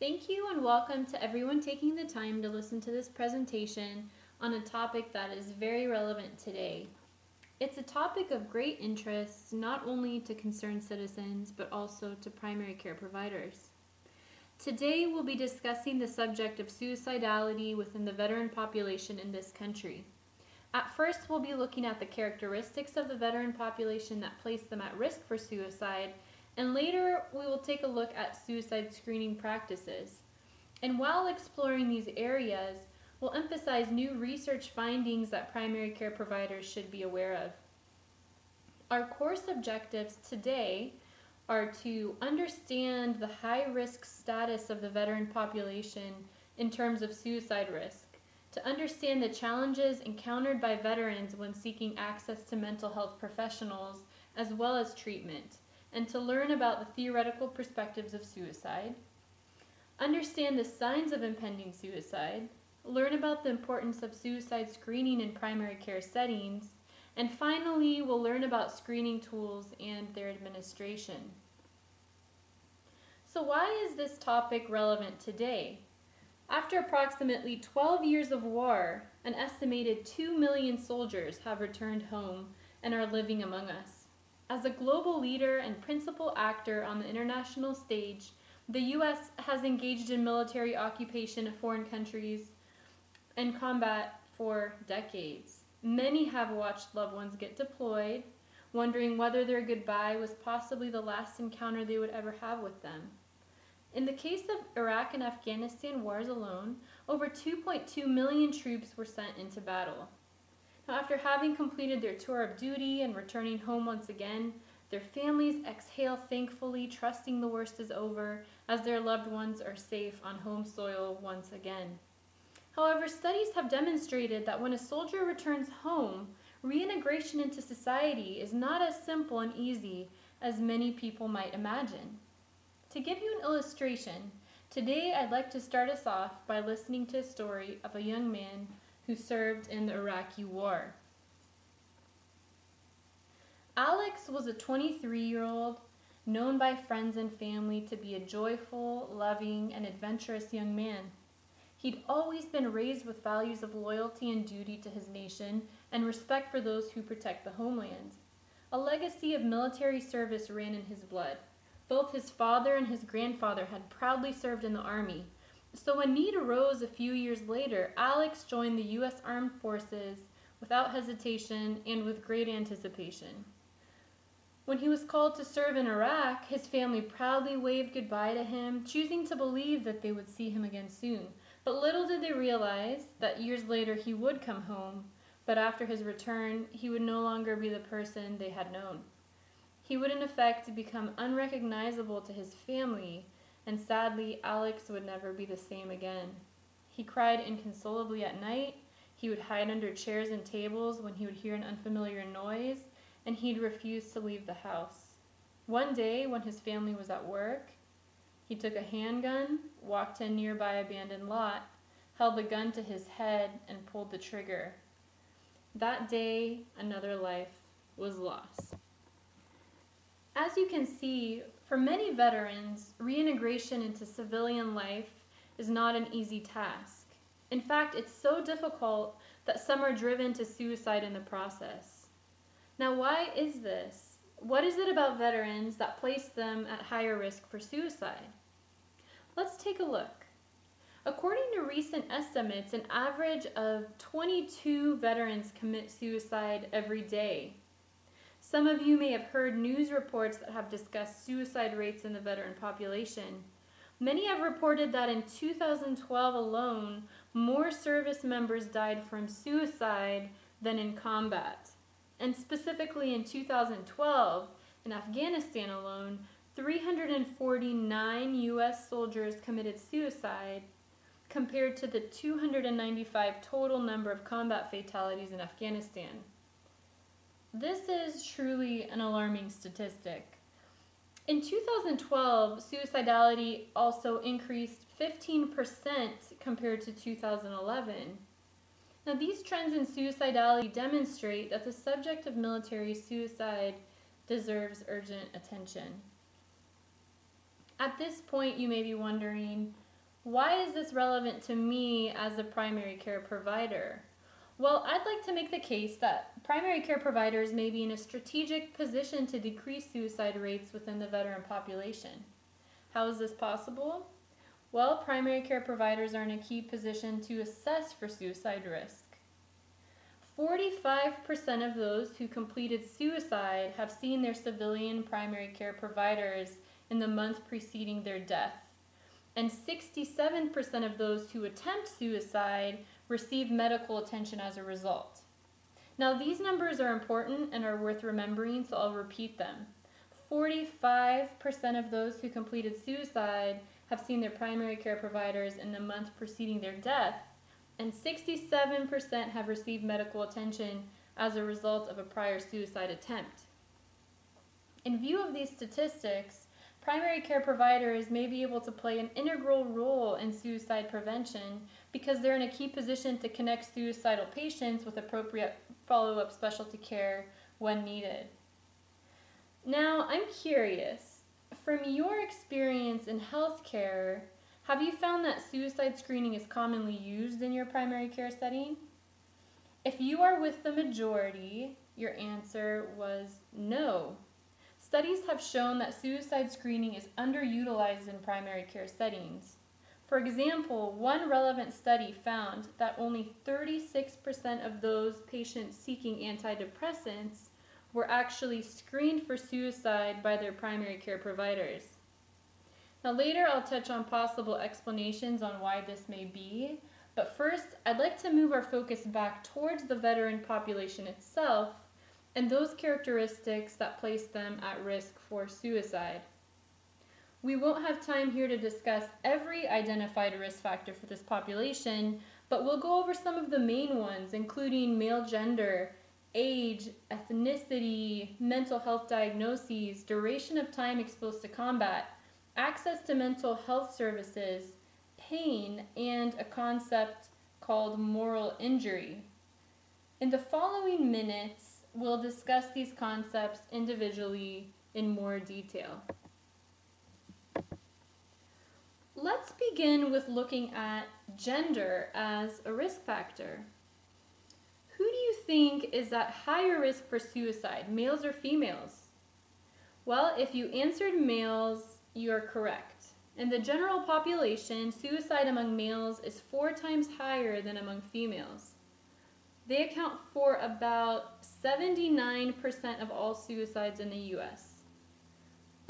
Thank you and welcome to everyone taking the time to listen to this presentation on a topic that is very relevant today. It's a topic of great interest not only to concerned citizens but also to primary care providers. Today we'll be discussing the subject of suicidality within the veteran population in this country. At first, we'll be looking at the characteristics of the veteran population that place them at risk for suicide and later we will take a look at suicide screening practices. And while exploring these areas, we'll emphasize new research findings that primary care providers should be aware of. Our course objectives today are to understand the high risk status of the veteran population in terms of suicide risk, to understand the challenges encountered by veterans when seeking access to mental health professionals as well as treatment and to learn about the theoretical perspectives of suicide, understand the signs of impending suicide, learn about the importance of suicide screening in primary care settings, and finally, we'll learn about screening tools and their administration. So, why is this topic relevant today? After approximately 12 years of war, an estimated 2 million soldiers have returned home and are living among us. As a global leader and principal actor on the international stage, the U.S. has engaged in military occupation of foreign countries and combat for decades. Many have watched loved ones get deployed, wondering whether their goodbye was possibly the last encounter they would ever have with them. In the case of Iraq and Afghanistan wars alone, over 2.2 million troops were sent into battle. After having completed their tour of duty and returning home once again, their families exhale thankfully, trusting the worst is over, as their loved ones are safe on home soil once again. However, studies have demonstrated that when a soldier returns home, reintegration into society is not as simple and easy as many people might imagine. To give you an illustration, today I'd like to start us off by listening to a story of a young man who served in the Iraqi War. Alex was a 23 year old known by friends and family to be a joyful, loving, and adventurous young man. He'd always been raised with values of loyalty and duty to his nation and respect for those who protect the homeland. A legacy of military service ran in his blood. Both his father and his grandfather had proudly served in the army, so when need arose a few years later, Alex joined the U.S. Armed Forces without hesitation and with great anticipation. When he was called to serve in Iraq, his family proudly waved goodbye to him, choosing to believe that they would see him again soon. But little did they realize that years later he would come home, but after his return, he would no longer be the person they had known. He would, in effect, become unrecognizable to his family and sadly, Alex would never be the same again. He cried inconsolably at night. He would hide under chairs and tables when he would hear an unfamiliar noise, and he'd refuse to leave the house. One day, when his family was at work, he took a handgun, walked to a nearby abandoned lot, held the gun to his head, and pulled the trigger. That day, another life was lost. As you can see, for many veterans, reintegration into civilian life is not an easy task. In fact, it's so difficult that some are driven to suicide in the process. Now, why is this? What is it about veterans that place them at higher risk for suicide? Let's take a look. According to recent estimates, an average of 22 veterans commit suicide every day some of you may have heard news reports that have discussed suicide rates in the veteran population. Many have reported that in 2012 alone, more service members died from suicide than in combat. And specifically in 2012, in Afghanistan alone, 349 U.S. soldiers committed suicide compared to the 295 total number of combat fatalities in Afghanistan. This is truly an alarming statistic. In 2012, suicidality also increased 15% compared to 2011. Now, these trends in suicidality demonstrate that the subject of military suicide deserves urgent attention. At this point, you may be wondering Why is this relevant to me as a primary care provider? Well, I'd like to make the case that primary care providers may be in a strategic position to decrease suicide rates within the veteran population. How is this possible? Well, primary care providers are in a key position to assess for suicide risk. 45% of those who completed suicide have seen their civilian primary care providers in the month preceding their death. And 67% of those who attempt suicide receive medical attention as a result. Now, these numbers are important and are worth remembering, so I'll repeat them. 45% of those who completed suicide have seen their primary care providers in the month preceding their death, and 67% have received medical attention as a result of a prior suicide attempt. In view of these statistics, primary care providers may be able to play an integral role in suicide prevention because they're in a key position to connect suicidal patients with appropriate follow up specialty care when needed. Now, I'm curious from your experience in healthcare, have you found that suicide screening is commonly used in your primary care setting? If you are with the majority, your answer was no. Studies have shown that suicide screening is underutilized in primary care settings. For example, one relevant study found that only 36% of those patients seeking antidepressants were actually screened for suicide by their primary care providers. Now, later I'll touch on possible explanations on why this may be, but first I'd like to move our focus back towards the veteran population itself and those characteristics that place them at risk for suicide. We won't have time here to discuss every identified risk factor for this population, but we'll go over some of the main ones, including male gender, age, ethnicity, mental health diagnoses, duration of time exposed to combat, access to mental health services, pain, and a concept called moral injury. In the following minutes, we'll discuss these concepts individually in more detail. Let's begin with looking at gender as a risk factor. Who do you think is at higher risk for suicide, males or females? Well, if you answered males, you are correct. In the general population, suicide among males is four times higher than among females. They account for about 79% of all suicides in the US.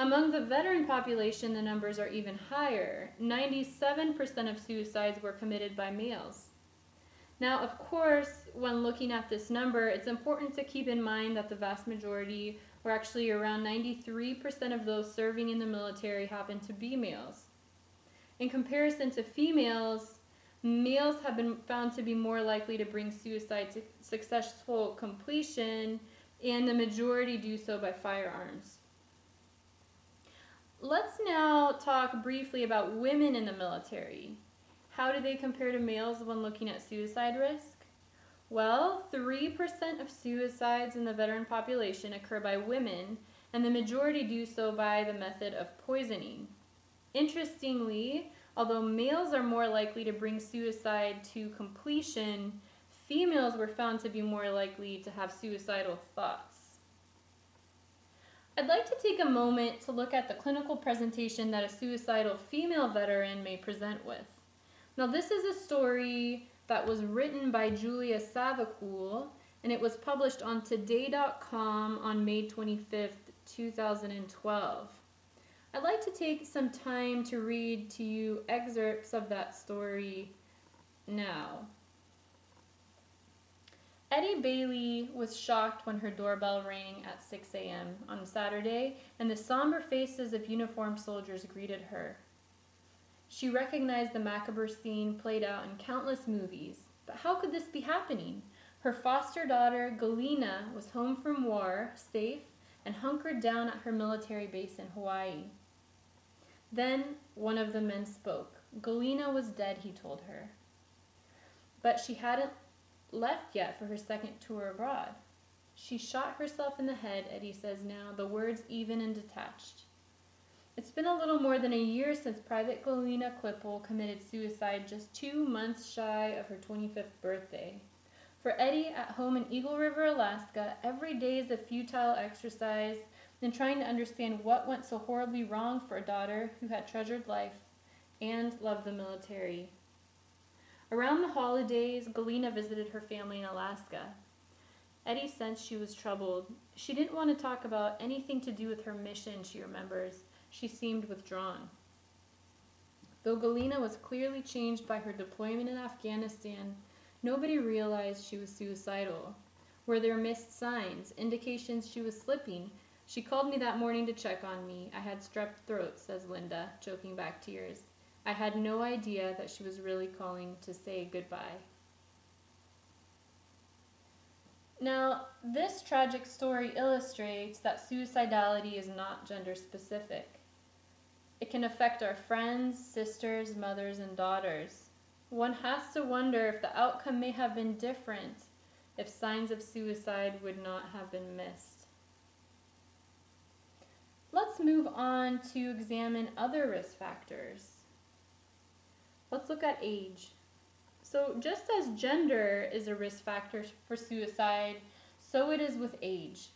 Among the veteran population, the numbers are even higher. 97% of suicides were committed by males. Now, of course, when looking at this number, it's important to keep in mind that the vast majority where actually around 93% of those serving in the military happen to be males. In comparison to females, males have been found to be more likely to bring suicide to successful completion, and the majority do so by firearms. Talk briefly about women in the military. How do they compare to males when looking at suicide risk? Well, 3% of suicides in the veteran population occur by women, and the majority do so by the method of poisoning. Interestingly, although males are more likely to bring suicide to completion, females were found to be more likely to have suicidal thoughts. I'd like to take a moment to look at the clinical presentation that a suicidal female veteran may present with. Now, this is a story that was written by Julia Savicool, and it was published on Today.com on May 25th, 2012. I'd like to take some time to read to you excerpts of that story now. Eddie Bailey was shocked when her doorbell rang at 6 a.m. on Saturday, and the somber faces of uniformed soldiers greeted her. She recognized the macabre scene played out in countless movies. But how could this be happening? Her foster daughter, Galina, was home from war, safe, and hunkered down at her military base in Hawaii. Then one of the men spoke. Galina was dead, he told her. But she hadn't left yet for her second tour abroad. She shot herself in the head, Eddie says now, the words even and detached. It's been a little more than a year since Private Galina Klippel committed suicide just two months shy of her 25th birthday. For Eddie, at home in Eagle River, Alaska, every day is a futile exercise in trying to understand what went so horribly wrong for a daughter who had treasured life and loved the military. Around the holidays, Galina visited her family in Alaska. Eddie sensed she was troubled. She didn't want to talk about anything to do with her mission, she remembers. She seemed withdrawn. Though Galina was clearly changed by her deployment in Afghanistan, nobody realized she was suicidal. Were there missed signs, indications she was slipping? She called me that morning to check on me. I had strep throat, says Linda, choking back tears. I had no idea that she was really calling to say goodbye. Now, this tragic story illustrates that suicidality is not gender specific. It can affect our friends, sisters, mothers, and daughters. One has to wonder if the outcome may have been different if signs of suicide would not have been missed. Let's move on to examine other risk factors. Look at age. So, just as gender is a risk factor for suicide, so it is with age.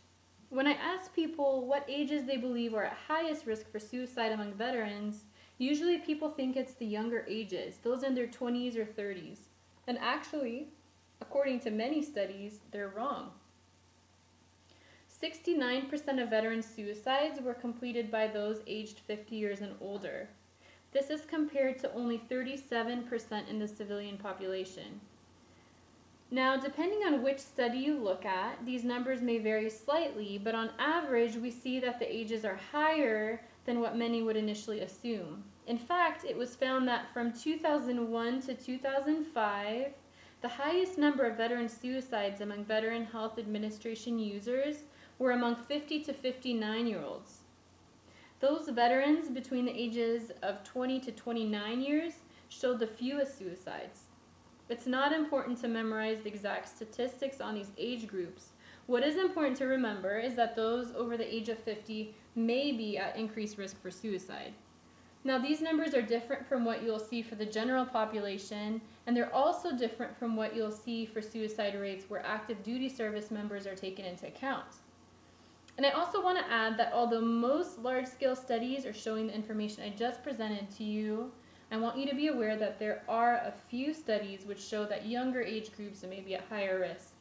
When I ask people what ages they believe are at highest risk for suicide among veterans, usually people think it's the younger ages, those in their 20s or 30s. And actually, according to many studies, they're wrong. 69% of veteran suicides were completed by those aged 50 years and older. This is compared to only 37% in the civilian population. Now, depending on which study you look at, these numbers may vary slightly, but on average, we see that the ages are higher than what many would initially assume. In fact, it was found that from 2001 to 2005, the highest number of veteran suicides among Veteran Health Administration users were among 50 to 59 year olds. Those veterans between the ages of 20 to 29 years showed the fewest suicides. It's not important to memorize the exact statistics on these age groups. What is important to remember is that those over the age of 50 may be at increased risk for suicide. Now, these numbers are different from what you'll see for the general population, and they're also different from what you'll see for suicide rates where active duty service members are taken into account. And I also want to add that although most large scale studies are showing the information I just presented to you, I want you to be aware that there are a few studies which show that younger age groups may be at higher risk.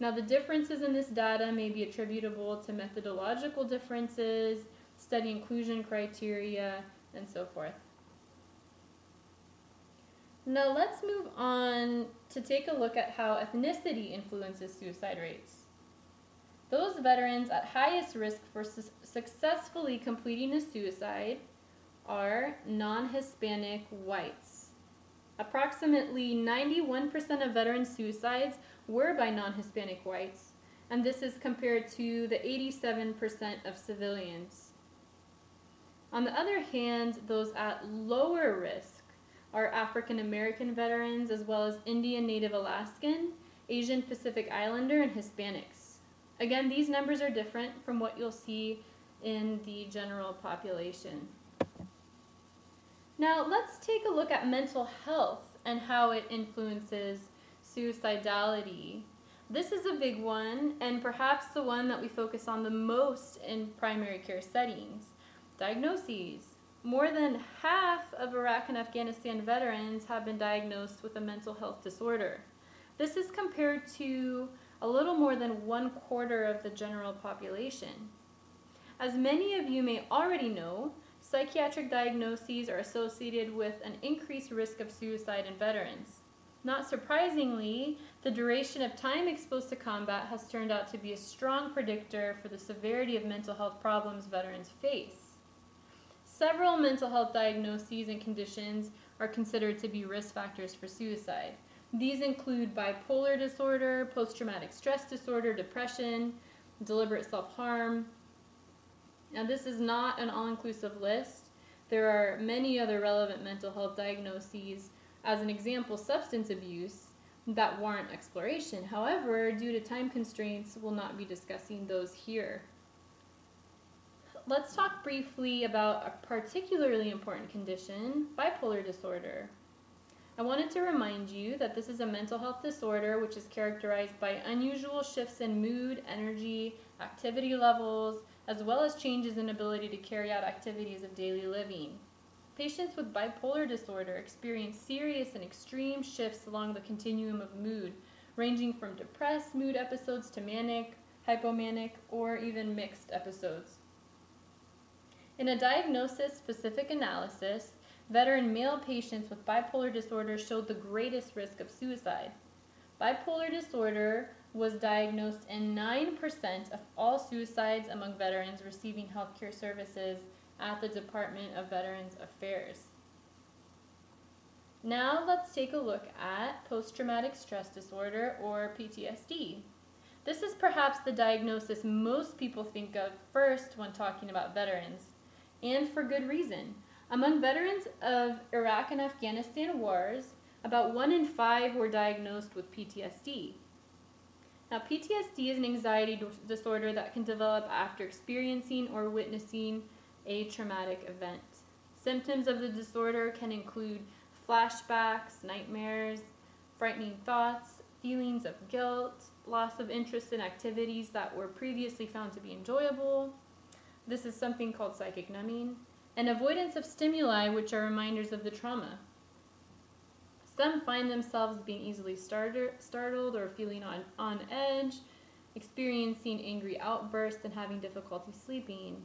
Now, the differences in this data may be attributable to methodological differences, study inclusion criteria, and so forth. Now, let's move on to take a look at how ethnicity influences suicide rates. Those veterans at highest risk for su- successfully completing a suicide are non Hispanic whites. Approximately 91% of veteran suicides were by non Hispanic whites, and this is compared to the 87% of civilians. On the other hand, those at lower risk are African American veterans as well as Indian Native Alaskan, Asian Pacific Islander, and Hispanics. Again, these numbers are different from what you'll see in the general population. Now, let's take a look at mental health and how it influences suicidality. This is a big one, and perhaps the one that we focus on the most in primary care settings. Diagnoses. More than half of Iraq and Afghanistan veterans have been diagnosed with a mental health disorder. This is compared to a little more than one quarter of the general population. As many of you may already know, psychiatric diagnoses are associated with an increased risk of suicide in veterans. Not surprisingly, the duration of time exposed to combat has turned out to be a strong predictor for the severity of mental health problems veterans face. Several mental health diagnoses and conditions are considered to be risk factors for suicide. These include bipolar disorder, post traumatic stress disorder, depression, deliberate self harm. Now, this is not an all inclusive list. There are many other relevant mental health diagnoses, as an example, substance abuse, that warrant exploration. However, due to time constraints, we'll not be discussing those here. let's talk briefly about a particularly important condition bipolar disorder. I wanted to remind you that this is a mental health disorder which is characterized by unusual shifts in mood, energy, activity levels, as well as changes in ability to carry out activities of daily living. Patients with bipolar disorder experience serious and extreme shifts along the continuum of mood, ranging from depressed mood episodes to manic, hypomanic, or even mixed episodes. In a diagnosis specific analysis, veteran male patients with bipolar disorder showed the greatest risk of suicide. Bipolar disorder was diagnosed in 9% of all suicides among veterans receiving healthcare services at the Department of Veterans Affairs. Now let's take a look at post traumatic stress disorder or PTSD. This is perhaps the diagnosis most people think of first when talking about veterans, and for good reason. Among veterans of Iraq and Afghanistan wars, about one in five were diagnosed with PTSD. Now, PTSD is an anxiety disorder that can develop after experiencing or witnessing a traumatic event. Symptoms of the disorder can include flashbacks, nightmares, frightening thoughts, feelings of guilt, loss of interest in activities that were previously found to be enjoyable. This is something called psychic numbing, and avoidance of stimuli, which are reminders of the trauma. Some find themselves being easily startled or feeling on, on edge, experiencing angry outbursts, and having difficulty sleeping.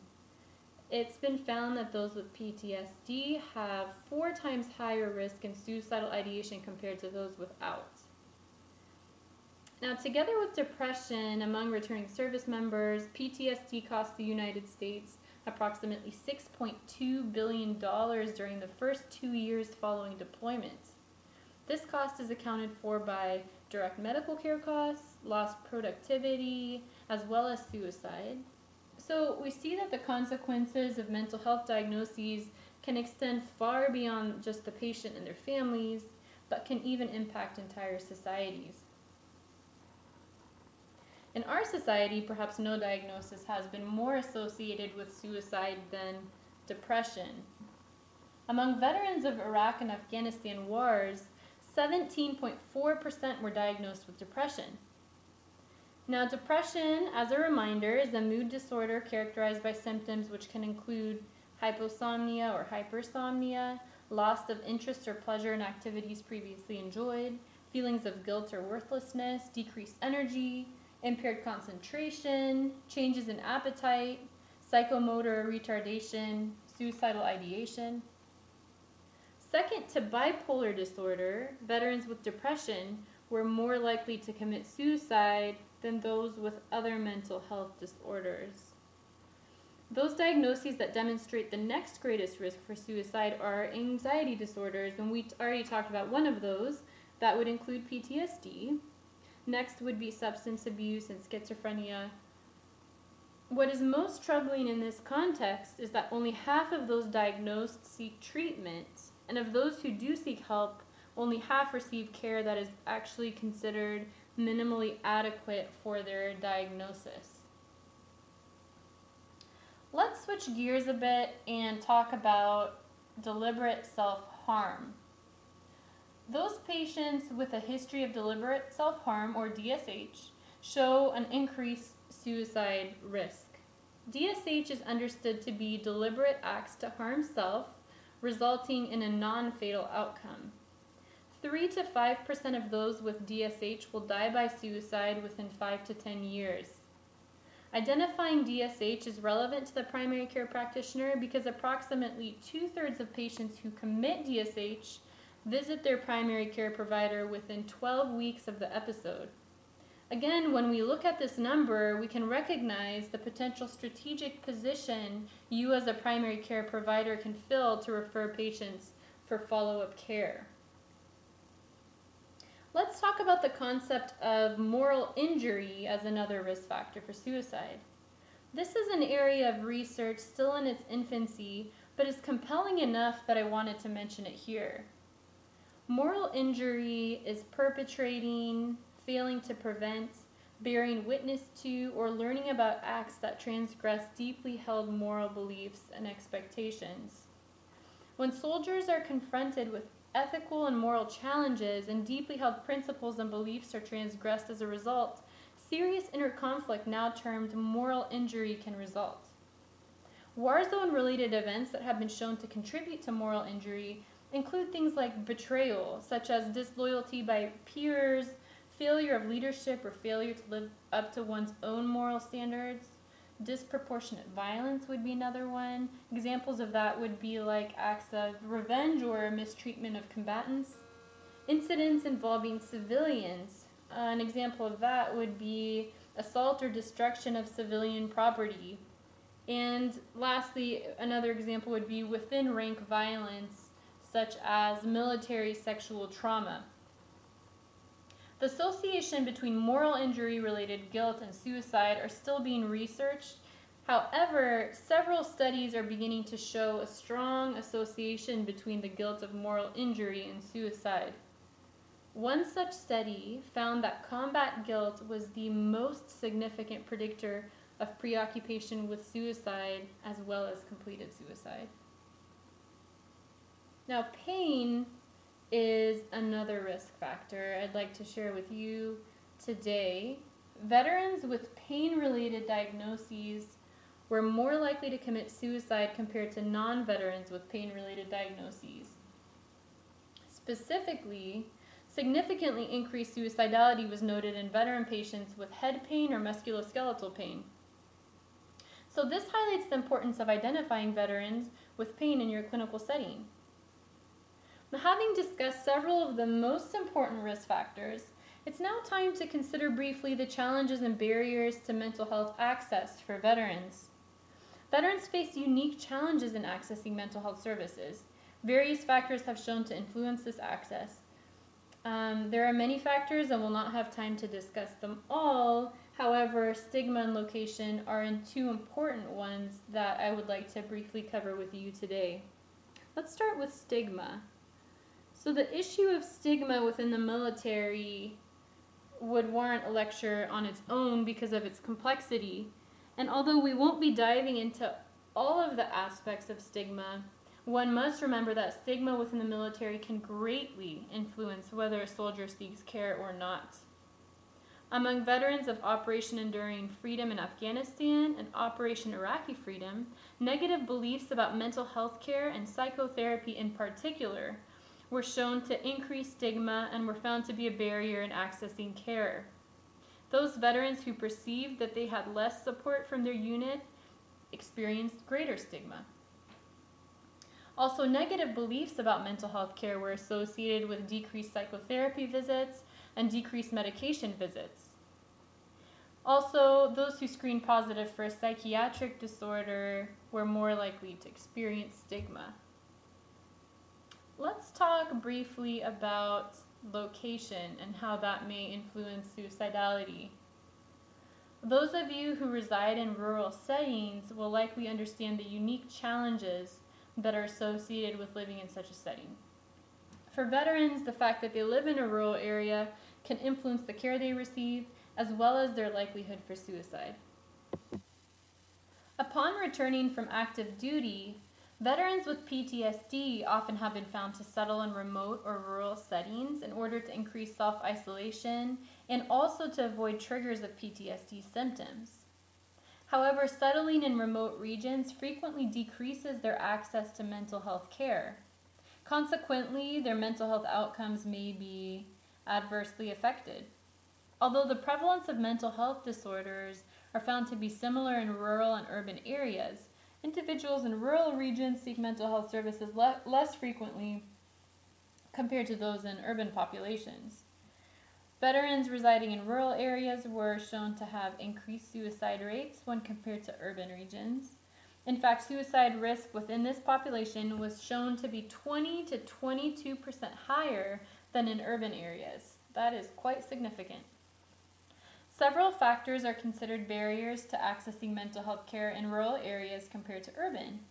It's been found that those with PTSD have four times higher risk in suicidal ideation compared to those without. Now, together with depression among returning service members, PTSD costs the United States approximately $6.2 billion during the first two years following deployment. This cost is accounted for by direct medical care costs, lost productivity, as well as suicide. So we see that the consequences of mental health diagnoses can extend far beyond just the patient and their families, but can even impact entire societies. In our society, perhaps no diagnosis has been more associated with suicide than depression. Among veterans of Iraq and Afghanistan wars, 17.4% were diagnosed with depression. Now, depression, as a reminder, is a mood disorder characterized by symptoms which can include hyposomnia or hypersomnia, loss of interest or pleasure in activities previously enjoyed, feelings of guilt or worthlessness, decreased energy, impaired concentration, changes in appetite, psychomotor retardation, suicidal ideation. Second to bipolar disorder, veterans with depression were more likely to commit suicide than those with other mental health disorders. Those diagnoses that demonstrate the next greatest risk for suicide are anxiety disorders, and we already talked about one of those. That would include PTSD. Next would be substance abuse and schizophrenia. What is most troubling in this context is that only half of those diagnosed seek treatment, and of those who do seek help, only half receive care that is actually considered minimally adequate for their diagnosis. Let's switch gears a bit and talk about deliberate self harm. Those patients with a history of deliberate self harm, or DSH, show an increased suicide risk. DSH is understood to be deliberate acts to harm self, resulting in a non fatal outcome. 3 to 5% of those with DSH will die by suicide within 5 to 10 years. Identifying DSH is relevant to the primary care practitioner because approximately two thirds of patients who commit DSH visit their primary care provider within 12 weeks of the episode. Again, when we look at this number, we can recognize the potential strategic position you as a primary care provider can fill to refer patients for follow up care. Let's talk about the concept of moral injury as another risk factor for suicide. This is an area of research still in its infancy, but is compelling enough that I wanted to mention it here. Moral injury is perpetrating, failing to prevent, bearing witness to, or learning about acts that transgress deeply held moral beliefs and expectations. When soldiers are confronted with ethical and moral challenges and deeply held principles and beliefs are transgressed as a result, serious inner conflict, now termed moral injury, can result. War zone related events that have been shown to contribute to moral injury include things like betrayal, such as disloyalty by peers, failure of leadership, or failure to live up to one's own moral standards. Disproportionate violence would be another one. Examples of that would be like acts of revenge or mistreatment of combatants. Incidents involving civilians. Uh, an example of that would be assault or destruction of civilian property. And lastly, another example would be within rank violence, such as military sexual trauma. The association between moral injury related guilt and suicide are still being researched. However, several studies are beginning to show a strong association between the guilt of moral injury and suicide. One such study found that combat guilt was the most significant predictor of preoccupation with suicide as well as completed suicide. Now, pain is another risk factor I'd like to share with you today. Veterans with pain related diagnoses were more likely to commit suicide compared to non veterans with pain related diagnoses. Specifically, significantly increased suicidality was noted in veteran patients with head pain or musculoskeletal pain. So, this highlights the importance of identifying veterans with pain in your clinical setting. Having discussed several of the most important risk factors, it's now time to consider briefly the challenges and barriers to mental health access for veterans. Veterans face unique challenges in accessing mental health services. Various factors have shown to influence this access. Um, there are many factors, and we'll not have time to discuss them all. However, stigma and location are in two important ones that I would like to briefly cover with you today. Let's start with stigma. So the issue of stigma within the military would warrant a lecture on its own because of its complexity. And although we won't be diving into all of the aspects of stigma, one must remember that stigma within the military can greatly influence whether a soldier seeks care or not. Among veterans of Operation Enduring Freedom in Afghanistan and Operation Iraqi Freedom, negative beliefs about mental health care and psychotherapy in particular were shown to increase stigma and were found to be a barrier in accessing care. Those veterans who perceived that they had less support from their unit experienced greater stigma. Also, negative beliefs about mental health care were associated with decreased psychotherapy visits and decreased medication visits. Also, those who screened positive for a psychiatric disorder were more likely to experience stigma. Let's talk briefly about location and how that may influence suicidality. Those of you who reside in rural settings will likely understand the unique challenges that are associated with living in such a setting. For veterans, the fact that they live in a rural area can influence the care they receive as well as their likelihood for suicide. Upon returning from active duty, Veterans with PTSD often have been found to settle in remote or rural settings in order to increase self isolation and also to avoid triggers of PTSD symptoms. However, settling in remote regions frequently decreases their access to mental health care. Consequently, their mental health outcomes may be adversely affected. Although the prevalence of mental health disorders are found to be similar in rural and urban areas, individuals in rural regions seek mental health services le- less frequently compared to those in urban populations. Veterans residing in rural areas were shown to have increased suicide rates when compared to urban regions. In fact, suicide risk within this population was shown to be 20 to 22% higher than in urban areas. That is quite significant. Several factors are considered barriers to accessing mental health care in rural areas compared to urban.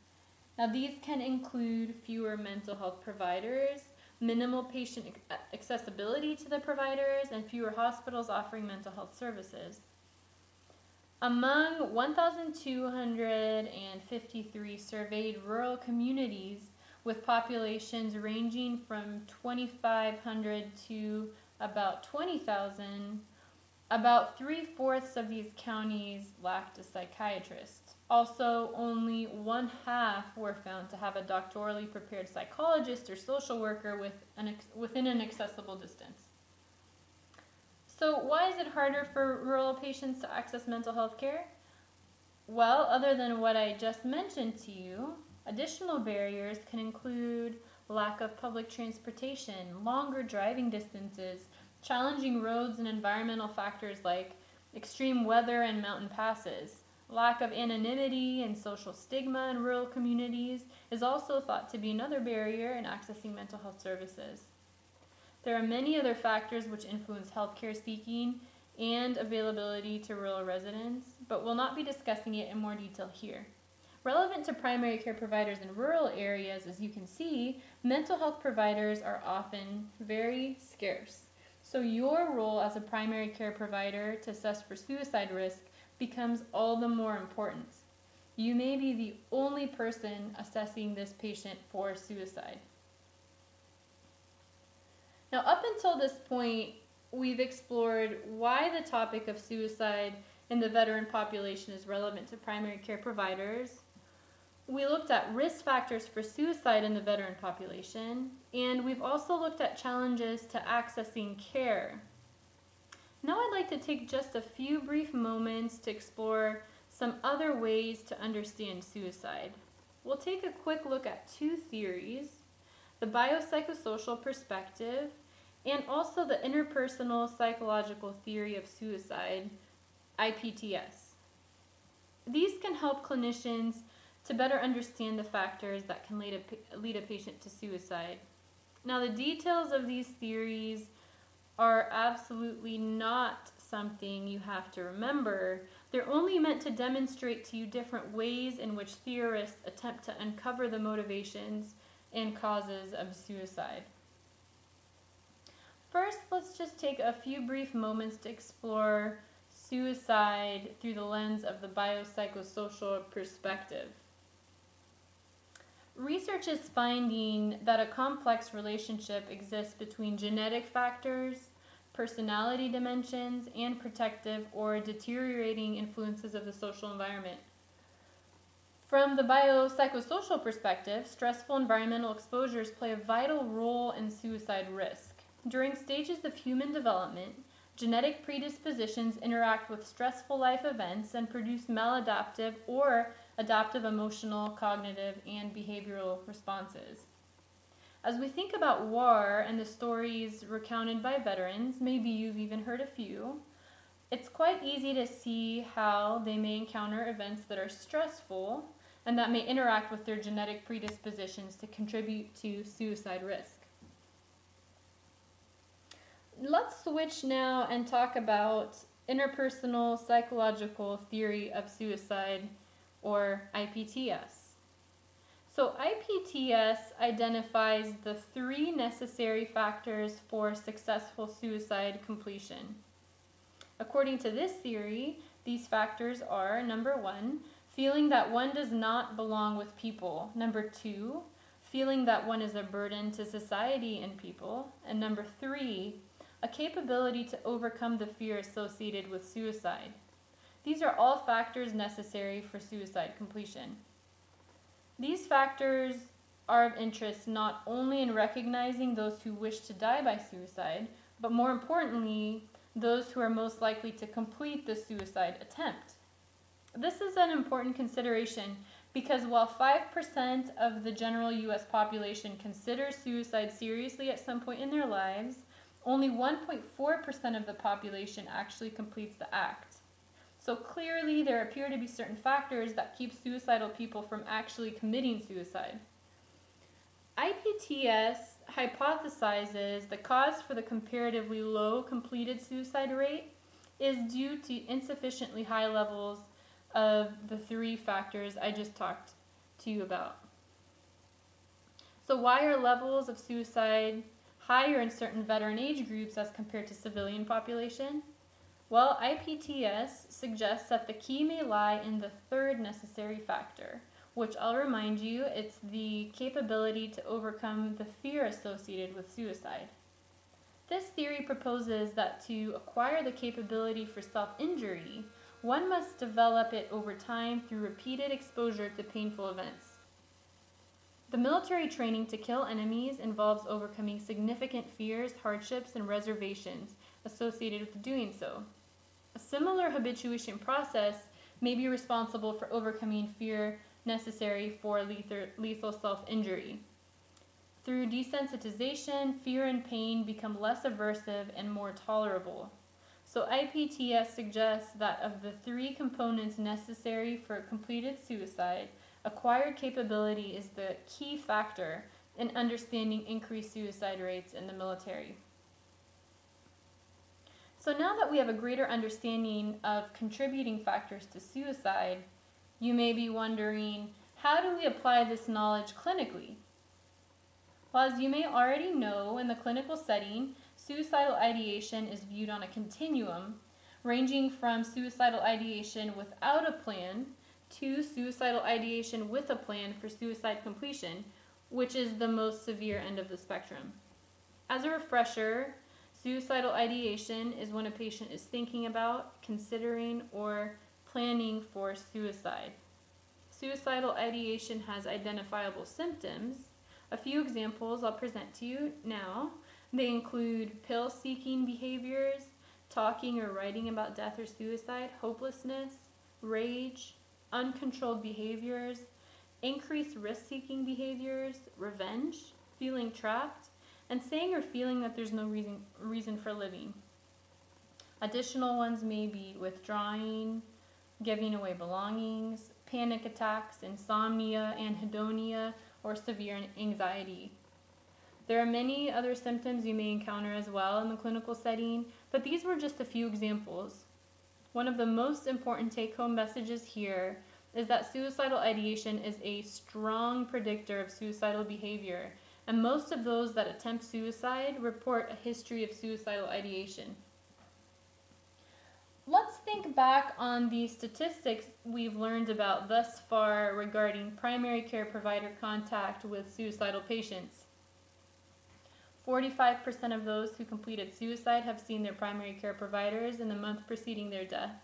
Now, these can include fewer mental health providers, minimal patient uh, accessibility to the providers, and fewer hospitals offering mental health services. Among 1,253 surveyed rural communities with populations ranging from 2,500 to about 20,000, about three fourths of these counties lacked a psychiatrist. Also, only one half were found to have a doctorally prepared psychologist or social worker with an within an accessible distance. So, why is it harder for rural patients to access mental health care? Well, other than what I just mentioned to you, additional barriers can include lack of public transportation, longer driving distances, challenging roads, and environmental factors like extreme weather and mountain passes. Lack of anonymity and social stigma in rural communities is also thought to be another barrier in accessing mental health services. There are many other factors which influence healthcare seeking and availability to rural residents, but we'll not be discussing it in more detail here. Relevant to primary care providers in rural areas, as you can see, mental health providers are often very scarce. So, your role as a primary care provider to assess for suicide risk becomes all the more important. You may be the only person assessing this patient for suicide. Now, up until this point, we've explored why the topic of suicide in the veteran population is relevant to primary care providers. We looked at risk factors for suicide in the veteran population, and we've also looked at challenges to accessing care now I'd like to take just a few brief moments to explore some other ways to understand suicide. We'll take a quick look at two theories the biopsychosocial perspective and also the interpersonal psychological theory of suicide, IPTS. These can help clinicians to better understand the factors that can lead a, lead a patient to suicide. Now, the details of these theories are absolutely not something you have to remember. They're only meant to demonstrate to you different ways in which theorists attempt to uncover the motivations and causes of suicide. First, let's just take a few brief moments to explore suicide through the lens of the biopsychosocial perspective. Research is finding that a complex relationship exists between genetic factors, personality dimensions, and protective or deteriorating influences of the social environment. From the biopsychosocial perspective, stressful environmental exposures play a vital role in suicide risk. During stages of human development, genetic predispositions interact with stressful life events and produce maladaptive or adaptive emotional, cognitive, and behavioral responses. As we think about war and the stories recounted by veterans, maybe you've even heard a few, it's quite easy to see how they may encounter events that are stressful and that may interact with their genetic predispositions to contribute to suicide risk. Let's switch now and talk about interpersonal psychological theory of suicide or IPTS. So IPTS identifies the three necessary factors for successful suicide completion. According to this theory, these factors are number one, feeling that one does not belong with people, number two, feeling that one is a burden to society and people, and number three, a capability to overcome the fear associated with suicide. These are all factors necessary for suicide completion. These factors are of interest not only in recognizing those who wish to die by suicide, but more importantly, those who are most likely to complete the suicide attempt. This is an important consideration because while 5% of the general US population considers suicide seriously at some point in their lives, only 1.4% of the population actually completes the act. So clearly, there appear to be certain factors that keep suicidal people from actually committing suicide. IPTS hypothesizes the cause for the comparatively low completed suicide rate is due to insufficiently high levels of the three factors I just talked to you about. So, why are levels of suicide higher in certain veteran age groups as compared to civilian population? Well, IPTS suggests that the key may lie in the third necessary factor, which I'll remind you it's the capability to overcome the fear associated with suicide. This theory proposes that to acquire the capability for self injury, one must develop it over time through repeated exposure to painful events. The military training to kill enemies involves overcoming significant fears, hardships, and reservations associated with doing so. A similar habituation process may be responsible for overcoming fear necessary for lethal self injury. Through desensitization, fear and pain become less aversive and more tolerable. So, IPTS suggests that of the three components necessary for completed suicide, acquired capability is the key factor in understanding increased suicide rates in the military. So, now that we have a greater understanding of contributing factors to suicide, you may be wondering how do we apply this knowledge clinically? Well, as you may already know, in the clinical setting, suicidal ideation is viewed on a continuum, ranging from suicidal ideation without a plan to suicidal ideation with a plan for suicide completion, which is the most severe end of the spectrum. As a refresher, suicidal ideation is when a patient is thinking about, considering, or planning for suicide. Suicidal ideation has identifiable symptoms. A few examples I'll present to you now. They include pill seeking behaviors, talking or writing about death or suicide, hopelessness, rage, uncontrolled behaviors, increased risk seeking behaviors, revenge, feeling trapped, and saying or feeling that there's no reason, reason for living. Additional ones may be withdrawing, giving away belongings, panic attacks, insomnia, anhedonia, or severe anxiety. There are many other symptoms you may encounter as well in the clinical setting, but these were just a few examples. One of the most important take home messages here is that suicidal ideation is a strong predictor of suicidal behavior, and most of those that attempt suicide report a history of suicidal ideation. Let's think back on the statistics we've learned about thus far regarding primary care provider contact with suicidal patients. 45% of those who completed suicide have seen their primary care providers in the month preceding their death.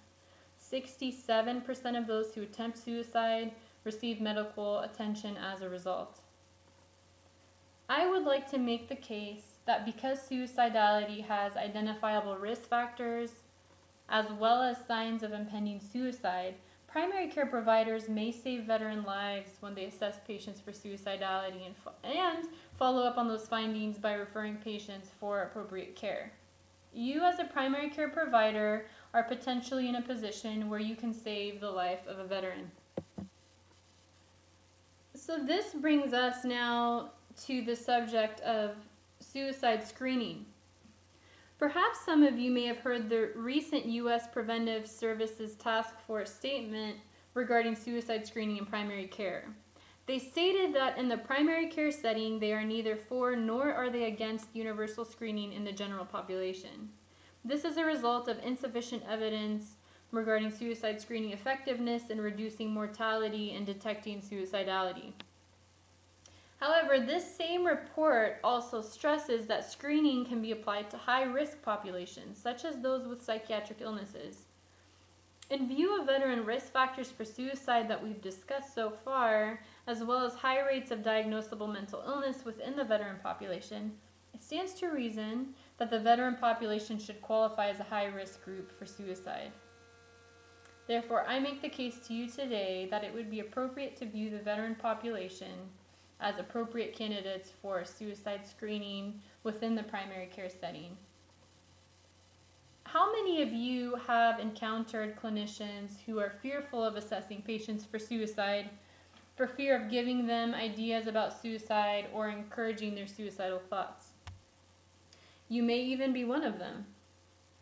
67% of those who attempt suicide receive medical attention as a result. I would like to make the case that because suicidality has identifiable risk factors as well as signs of impending suicide, Primary care providers may save veteran lives when they assess patients for suicidality and, fo- and follow up on those findings by referring patients for appropriate care. You, as a primary care provider, are potentially in a position where you can save the life of a veteran. So, this brings us now to the subject of suicide screening. Perhaps some of you may have heard the recent U.S. Preventive Services Task Force statement regarding suicide screening in primary care. They stated that in the primary care setting, they are neither for nor are they against universal screening in the general population. This is a result of insufficient evidence regarding suicide screening effectiveness in reducing mortality and detecting suicidality. However, this same report also stresses that screening can be applied to high risk populations, such as those with psychiatric illnesses. In view of veteran risk factors for suicide that we've discussed so far, as well as high rates of diagnosable mental illness within the veteran population, it stands to reason that the veteran population should qualify as a high risk group for suicide. Therefore, I make the case to you today that it would be appropriate to view the veteran population as appropriate candidates for suicide screening within the primary care setting. How many of you have encountered clinicians who are fearful of assessing patients for suicide for fear of giving them ideas about suicide or encouraging their suicidal thoughts? You may even be one of them.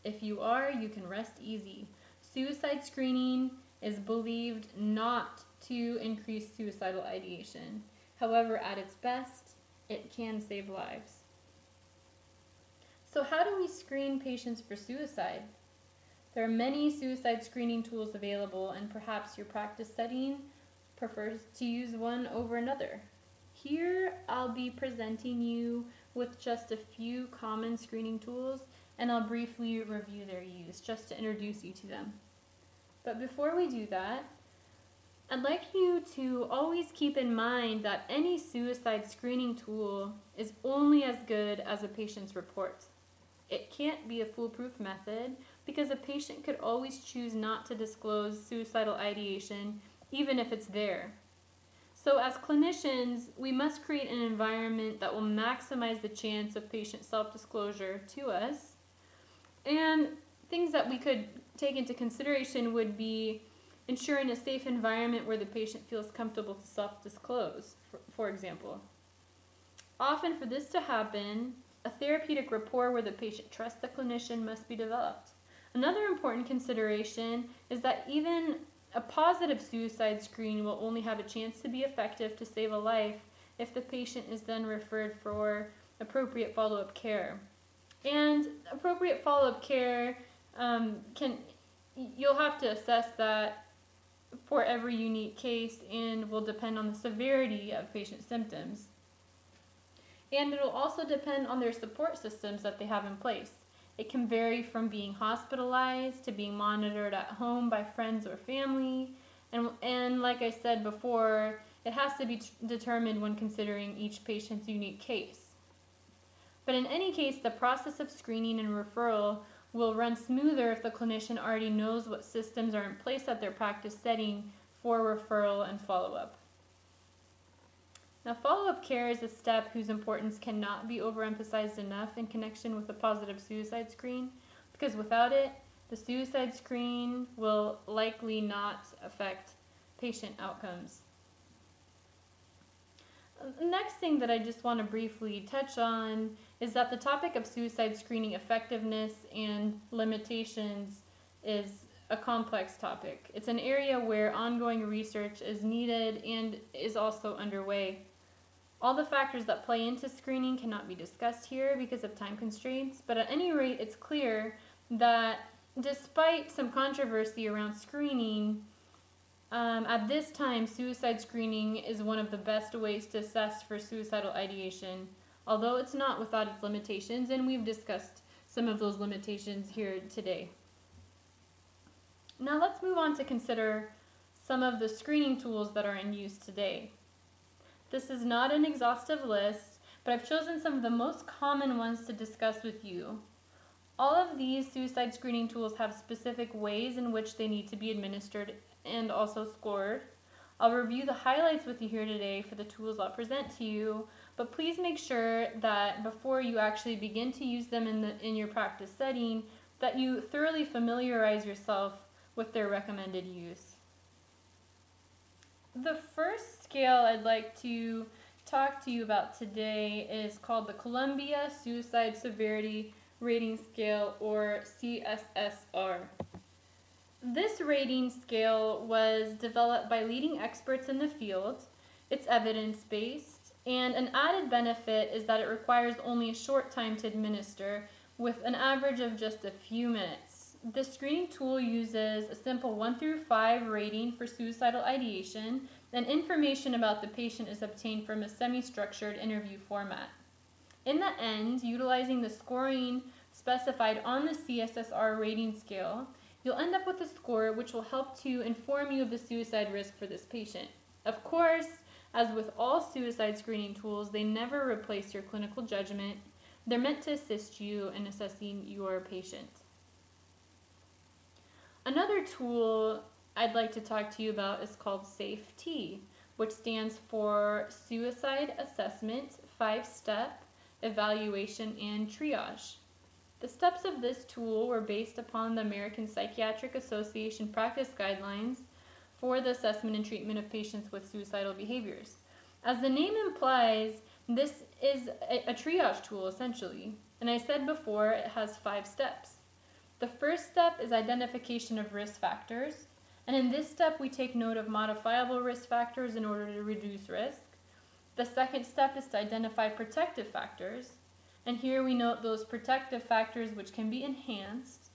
If you are, you can rest easy. Suicide screening is believed not to increase suicidal ideation. However, at its best, it can save lives. So, how do we screen patients for suicide? There are many suicide screening tools available, and perhaps your practice setting prefers to use one over another. Here, I'll be presenting you with just a few common screening tools, and I'll briefly review their use just to introduce you to them. But before we do that, I'd like you to always keep in mind that any suicide screening tool is only as good as a patient's report. It can't be a foolproof method because a patient could always choose not to disclose suicidal ideation even if it's there. So, as clinicians, we must create an environment that will maximize the chance of patient self disclosure to us. And things that we could take into consideration would be ensuring a safe environment where the patient feels comfortable to self disclose, for, for example. Often, for this to happen, a therapeutic rapport where the patient trusts the clinician must be developed. Another important consideration is that even a positive suicide screen will only have a chance to be effective to save a life if the patient is then referred for appropriate follow up care. And appropriate follow up care um, can you'll have to assess that for every unique case and will depend on the severity of patient symptoms. And it'll also depend on their support systems that they have in place. It can vary from being hospitalized to being monitored at home by friends or family. And, and like I said before, it has to be t- determined when considering each patient's unique case. But in any case, the process of screening and referral will run smoother if the clinician already knows what systems are in place at their practice setting for referral and follow up. Now, follow up care is a step whose importance cannot be overemphasized enough in connection with a positive suicide screen because without it, the suicide screen will likely not affect patient outcomes. Next thing that I just want to briefly touch on is that the topic of suicide screening effectiveness and limitations is a complex topic. It's an area where ongoing research is needed and is also underway. All the factors that play into screening cannot be discussed here because of time constraints, but at any rate, it's clear that despite some controversy around screening, um, at this time, suicide screening is one of the best ways to assess for suicidal ideation, although it's not without its limitations, and we've discussed some of those limitations here today. Now, let's move on to consider some of the screening tools that are in use today. This is not an exhaustive list, but I've chosen some of the most common ones to discuss with you. All of these suicide screening tools have specific ways in which they need to be administered and also scored. I'll review the highlights with you here today for the tools I'll present to you, but please make sure that before you actually begin to use them in, the, in your practice setting, that you thoroughly familiarize yourself with their recommended use. The first scale I'd like to talk to you about today is called the Columbia Suicide Severity Rating Scale or CSSR. This rating scale was developed by leading experts in the field. It's evidence based, and an added benefit is that it requires only a short time to administer, with an average of just a few minutes the screening tool uses a simple 1 through 5 rating for suicidal ideation, and information about the patient is obtained from a semi structured interview format. In the end, utilizing the scoring specified on the CSSR rating scale, you'll end up with a score which will help to inform you of the suicide risk for this patient. Of course, as with all suicide screening tools, they never replace your clinical judgment. They're meant to assist you in assessing your patient. Another tool I'd like to talk to you about is called SAFE-T, which stands for Suicide Assessment, Five Step, Evaluation, and Triage. The steps of this tool were based upon the American Psychiatric Association practice guidelines for the assessment and treatment of patients with suicidal behaviors. As the name implies, this is a, a triage tool essentially. And I said before, it has five steps. The first step is identification of risk factors. And in this step, we take note of modifiable risk factors in order to reduce risk. The second step is to identify protective factors. And here we note those protective factors which can be enhanced.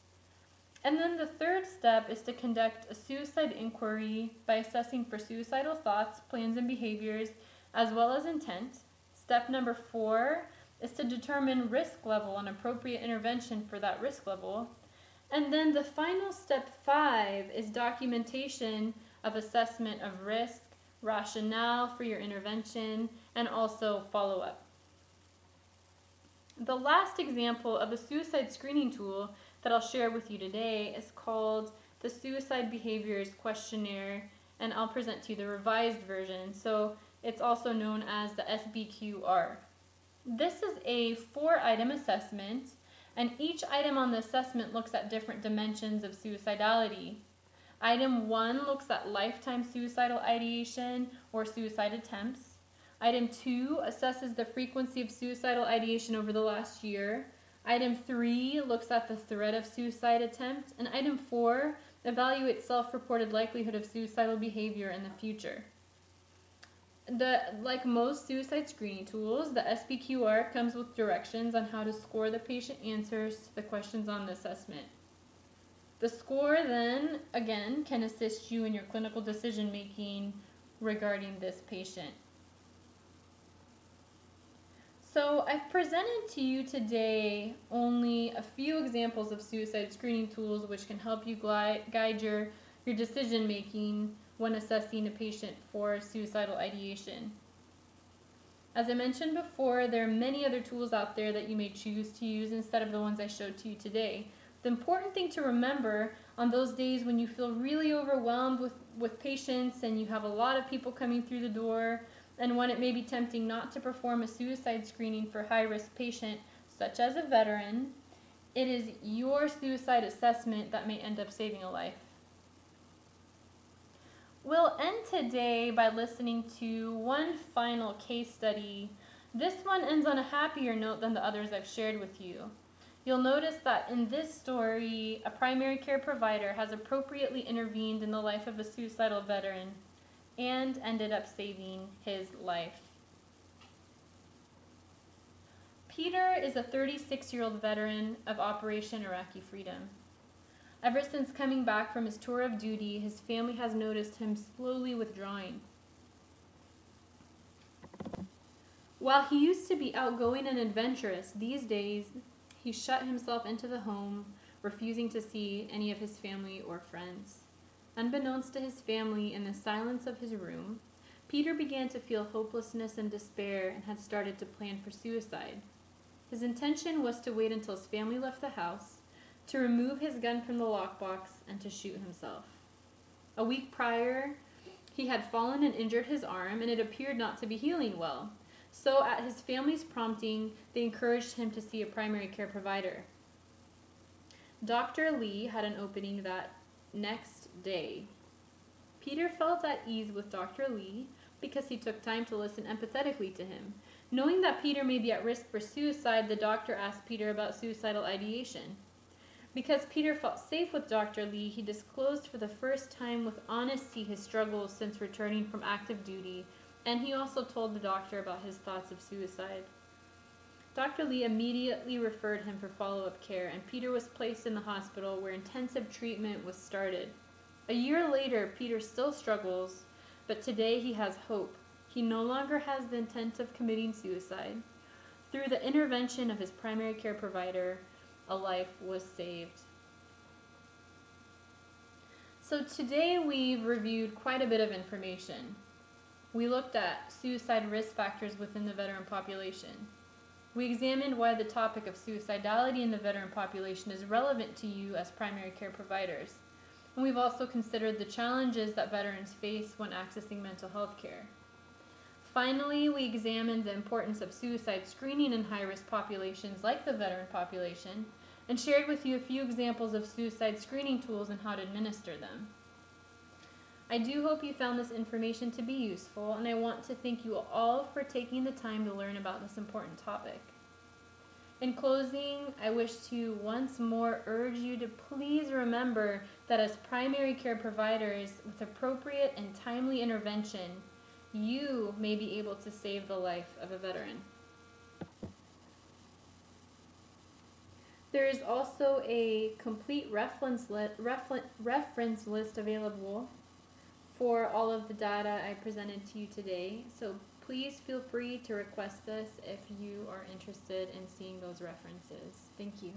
And then the third step is to conduct a suicide inquiry by assessing for suicidal thoughts, plans, and behaviors, as well as intent. Step number four is to determine risk level and appropriate intervention for that risk level. And then the final step five is documentation of assessment of risk, rationale for your intervention, and also follow up. The last example of a suicide screening tool that I'll share with you today is called the Suicide Behaviors Questionnaire, and I'll present to you the revised version. So it's also known as the SBQR. This is a four item assessment, and each item on the assessment looks at different dimensions of suicidality. Item one looks at lifetime suicidal ideation or suicide attempts. Item two assesses the frequency of suicidal ideation over the last year. Item three looks at the threat of suicide attempt. And item four evaluates self reported likelihood of suicidal behavior in the future. The, like most suicide screening tools, the SBQR comes with directions on how to score the patient answers to the questions on the assessment. The score then, again, can assist you in your clinical decision making regarding this patient. So I've presented to you today only a few examples of suicide screening tools which can help you guide your, your decision making when assessing a patient for suicidal ideation. As I mentioned before, there are many other tools out there that you may choose to use instead of the ones I showed to you today. The important thing to remember on those days when you feel really overwhelmed with, with patients and you have a lot of people coming through the door, and when it may be tempting not to perform a suicide screening for high risk patient, such as a veteran, it is your suicide assessment that may end up saving a life. We'll end today by listening to one final case study. This one ends on a happier note than the others I've shared with you. You'll notice that in this story, a primary care provider has appropriately intervened in the life of a suicidal veteran and ended up saving his life. Peter is a 36 year old veteran of Operation Iraqi Freedom. Ever since coming back from his tour of duty, his family has noticed him slowly withdrawing. While he used to be outgoing and adventurous, these days he shut himself into the home, refusing to see any of his family or friends. Unbeknownst to his family, in the silence of his room, Peter began to feel hopelessness and despair and had started to plan for suicide. His intention was to wait until his family left the house, to remove his gun from the lockbox, and to shoot himself. A week prior, he had fallen and injured his arm, and it appeared not to be healing well. So, at his family's prompting, they encouraged him to see a primary care provider. Dr. Lee had an opening that next day. Peter felt at ease with Dr. Lee because he took time to listen empathetically to him. Knowing that Peter may be at risk for suicide, the doctor asked Peter about suicidal ideation. Because Peter felt safe with Dr. Lee, he disclosed for the first time with honesty his struggles since returning from active duty, and he also told the doctor about his thoughts of suicide. Dr. Lee immediately referred him for follow up care, and Peter was placed in the hospital where intensive treatment was started. A year later, Peter still struggles, but today he has hope. He no longer has the intent of committing suicide. Through the intervention of his primary care provider, a life was saved. So today we've reviewed quite a bit of information. We looked at suicide risk factors within the veteran population. We examined why the topic of suicidality in the veteran population is relevant to you as primary care providers. And we've also considered the challenges that veterans face when accessing mental health care. Finally, we examined the importance of suicide screening in high risk populations like the veteran population and shared with you a few examples of suicide screening tools and how to administer them. I do hope you found this information to be useful, and I want to thank you all for taking the time to learn about this important topic. In closing, I wish to once more urge you to please remember that as primary care providers with appropriate and timely intervention, you may be able to save the life of a veteran. There is also a complete reference, li- referen- reference list available for all of the data I presented to you today. So please feel free to request this if you are interested in seeing those references. Thank you.